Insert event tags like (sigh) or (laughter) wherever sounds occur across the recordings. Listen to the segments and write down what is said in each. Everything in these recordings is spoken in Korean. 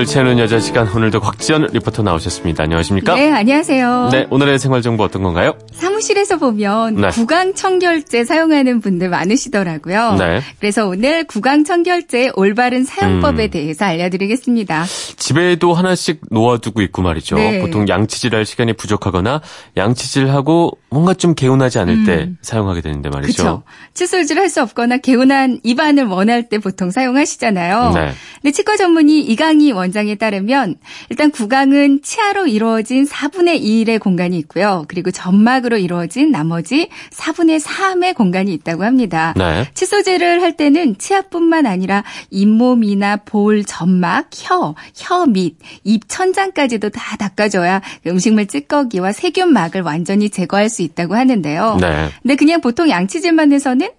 숨을 채우는 여자 시간 오늘도 곽지연 리포터 나오셨습니다. 안녕하십니까? 네, 안녕하세요. 네, 오늘의 생활 정보 어떤 건가요? 사무실에서 보면 네. 구강 청결제 사용하는 분들 많으시더라고요. 네. 그래서 오늘 구강 청결제의 올바른 사용법에 음. 대해서 알려드리겠습니다. 집에도 하나씩 놓아두고 있고 말이죠. 네. 보통 양치질할 시간이 부족하거나 양치질하고 뭔가 좀 개운하지 않을 때 사용하게 되는데 말이죠. 음. 그렇죠. 칫솔질 할 수 없거나 개운한 입안을 원할 때 보통 사용하시잖아요. 네. 근데 치과 전문의 이강희 원장에 따르면 일단 구강은 치아로 이루어진 4분의 1의 공간이 있고요. 그리고 점막으로 이루어진 나머지 4분의 3의 공간이 있다고 합니다. 네. 칫솔질을 할 때는 치아뿐만 아니라 잇몸이나 볼, 점막, 혀, 혀 밑, 입 천장까지도 다 닦아줘야 음식물 찌꺼기와 세균막을 완전히 제거할 수 있다고 하는데요. 네. 근데 그냥 보통 양치질만 해서는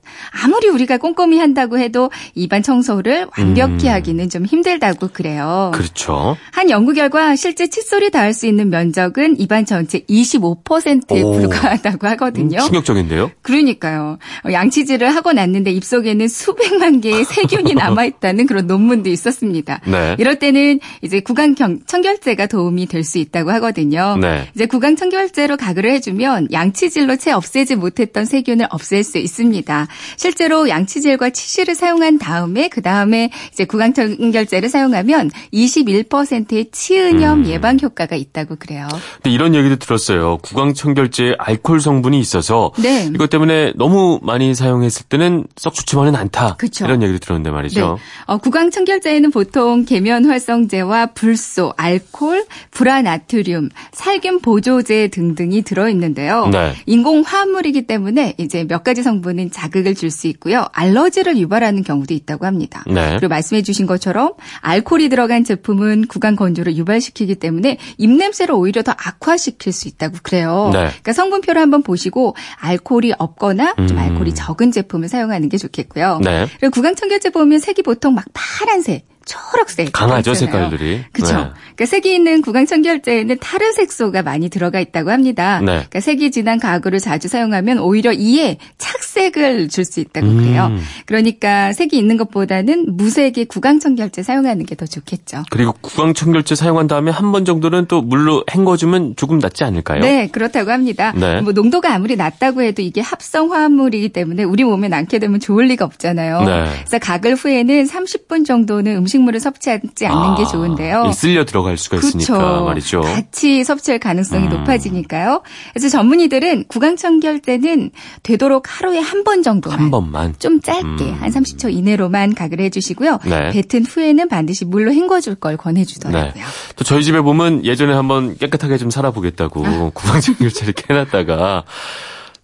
아무리 우리가 꼼꼼히 한다고 해도 입안 청소를 완벽히 음. 하기는 좀 힘들다고 그래요. 그렇죠. 한 연구 결과 실제 칫솔이 닿을 수 있는 면적은 입안 전체 25%에 오. 불과 하다고 하거든요. 음, 충격적인데요? 그러니까요. 어, 양치질을 하고 났는데 입속에는 수백만 개의 세균이 (laughs) 남아있다는 그런 논문도 있었습니다. 네. 이럴 때는 이제 구강 경- 청결제가 도움이 될 수 있다고 하거든요. 네. 이제 구강 청결제로 가글을 해주면 양치질로 채 없애지 못했던 세균을 없앨 수 있습니다. 실제로 양치질과 치실을 사용한 다음에 그 다음에 이제 구강 청결제를 사용하면 21%의 치은염 음. 예방 효과가 있다고 그래요. 근데 이런 얘기도 들었어요. 구강 청결제에 알코올 성분이 있어서 네. 이것 때문에 너무 많이 사용했을 때는 썩 좋지만은 않다. 그쵸. 이런 얘기도 들었는데 말이죠. 네. 어, 구강 청결제에는 보통 계면 활성제와 불소, 알코올, 불화나트륨, 살균 보조제 등등이 들어 있는데요. 네. 인공 화합물이기 때문에 이제 몇 가지 성분은 자극을 줄 수 있고요. 알러지를 유발하는 경우도 있다고 합니다. 네. 그리고 말씀해 주신 것처럼 알코올이 들어간 제품은 구강 건조를 유발시키기 때문에 입냄새를 오히려 더 악화시킬 수 있다고 그래요. 네. 그러니까 성분표를 한번 보시고 알코올이 없거나 좀 음. 알코올이 적은 제품을 사용하는 게 좋겠고요. 네. 그리고 구강 청결제 보면 색이 보통 막 파란색, 초록색 강하죠, 있잖아요. 색깔들이. 그렇죠. 네. 그러니까 색이 있는 구강 청결제에는 타르 색소가 많이 들어가 있다고 합니다. 네. 그러니까 색이 진한 가구를 자주 사용하면 오히려 이에 착색을 줄 수 있다고 음. 그래요. 그러니까 색이 있는 것보다는 무색의 구강 청결제 사용하는 게 더 좋겠죠. 그리고 구강청결제 사용한 다음에 한 번 정도는 또 물로 헹궈주면 조금 낫지 않을까요? 네, 그렇다고 합니다. 네. 뭐 농도가 아무리 낮다고 해도 이게 합성 화합물이기 때문에 우리 몸에 남게 되면 좋을 리가 없잖아요. 네. 그래서 가글 후에는 30분 정도는 음식 물을 섭취하지 않는 게 아, 좋은데요. 이 쓸려 들어갈 수가 있으니까 그렇죠. 말이죠. 같이 섭취할 가능성이 음. 높아지니까요. 그래서 전문의들은 구강 청결제는 되도록 하루에 한 번 정도만 한 번만. 좀 짧게 음. 한 30초 이내로만 가글 해주시고요. 네. 뱉은 후에는 반드시 물로 헹궈줄 걸 네. 권해주더라고요. 또 저희 집에 보면 예전에 한번 깨끗하게 좀 살아보겠다고 아. 구강청결제를 (laughs) 해놨다가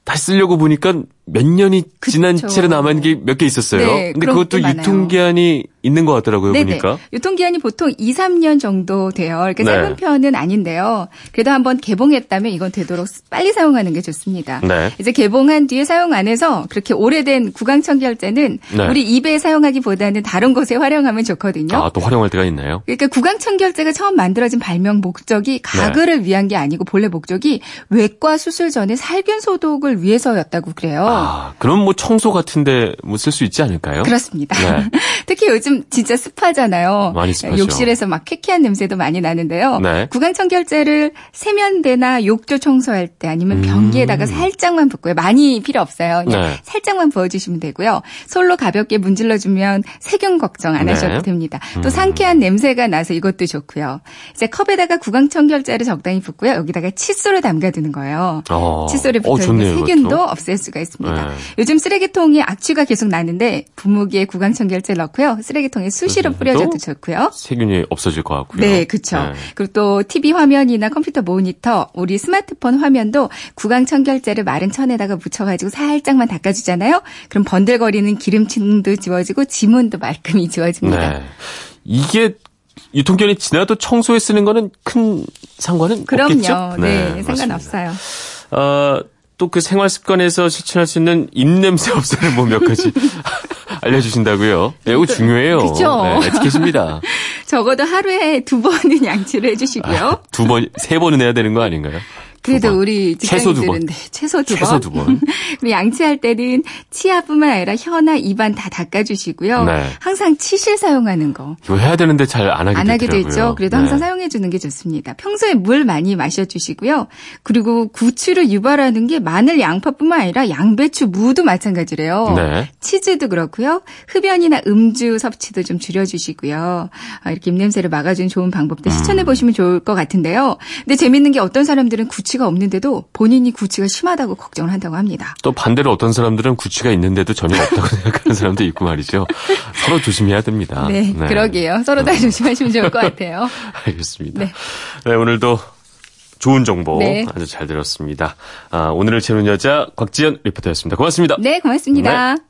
다시 쓰려고 보니까 몇 년이 지난 그쵸. 채로 남은 게몇 개 있었어요. 네, 근데 그것도. 유통기한이 있는 것 같더라고요, 네네. 보니까. 유통기한이 보통 2, 3년 정도 돼요. 이렇게 네. 짧은 편은 아닌데요. 그래도 한번 개봉했다면 이건 되도록 빨리 사용하는 게 좋습니다. 네. 이제 개봉한 뒤에 사용 안 해서 그렇게 오래된 구강청결제는 네. 우리 입에 사용하기보다는 다른 곳에 활용하면 좋거든요. 아, 또 활용할 때가 있나요? 그러니까 구강청결제가 처음 만들어진 발명 목적이 가글을 위한 게 아니고 본래 목적이 외과 수술 전에 살균 소독을 위해서였다고 그래요. 아, 그럼 뭐 청소 같은데 뭐 쓸 수 있지 않을까요? 그렇습니다. 네. (laughs) 특히 요즘 진짜 습하잖아요. 많이 습하죠. 욕실에서 막 쾌쾌한 냄새도 많이 나는데요. 네. 구강 청결제를 세면대나 욕조 청소할 때 아니면 음. 변기에다가 살짝만 붓고요. 많이 필요 없어요. 그냥 네. 살짝만 부어주시면 되고요. 솔로 가볍게 문질러주면 세균 걱정 안 네. 하셔도 됩니다. 또 음. 상쾌한 냄새가 나서 이것도 좋고요. 이제 컵에다가 구강 청결제를 적당히 붓고요. 여기다가 칫솔을 담가두는 거예요. 어. 칫솔에 어, 붙어 있는 좋네요, 세균도. 없앨 수가 있습니다. 네. 요즘 쓰레기통에 악취가 계속 나는데 분무기에 구강청결제를 넣고요. 쓰레기통에 수시로 음, 뿌려줘도 또 좋고요. 세균이 없어질 것 같고요. 네, 그렇죠. 네. 그리고 또 TV 화면이나 컴퓨터 모니터, 우리 스마트폰 화면도 구강청결제를 마른 천에다가 묻혀가지고 살짝만 닦아주잖아요. 그럼 번들거리는 기름층도 지워지고 지문도 말끔히 지워집니다. 네. 이게 유통기한이 지나도 청소에 쓰는 거는 큰 상관은 그럼요. 없겠죠? 네, 맞습니다. 상관없어요. 어, 또 그 생활 습관에서 실천할 수 있는 입냄새 없애는 뭐몇 가지 알려주신다고요? 네, 이거 중요해요. 그쵸? 네, 에티켓입니다. (laughs) 적어도 하루에 두 번은 양치를 해주시고요. 두 번, 세 번은 해야 되는 거 아닌가요? 그래도 번. 우리 최소 두 번. 직장인들은 네, 최소 두 최소 번. 두 번. (laughs) 그리고 양치할 때는 치아뿐만 아니라 혀나 입안 다 닦아주시고요. 네. 항상 치실 사용하는 거. 이거 해야 되는데 잘 안 하게 안 하게. 되죠. 그래도 네. 항상 사용해 주는 게 좋습니다. 평소에 물 많이 마셔주시고요. 그리고 구취를 유발하는 게 마늘, 양파뿐만 아니라 양배추, 무도 마찬가지래요. 네. 치즈도 그렇고요. 흡연이나 음주 섭취도 좀 줄여주시고요. 아, 이렇게 입냄새를 막아주는 좋은 방법도 실천해 보시면 좋을 것 같은데요. 근데 재밌는 게 어떤 사람들은 구취 가 없는데도 본인이 구취가 심하다고 걱정을 한다고 합니다. 또 반대로 어떤 사람들은 구취가 있는데도 전혀 없다고 (laughs) 생각하는 사람도 있고 말이죠. 서로 조심해야 됩니다. 네, 그러게요. 서로 다 조심하시면 좋을 것 같아요. (laughs) 알겠습니다. 네. 네, 오늘도 좋은 정보 네. 아주 잘 들었습니다. 아, 오늘을 채우는 여자 곽지연 리포터였습니다. 고맙습니다. 네, 고맙습니다. 네.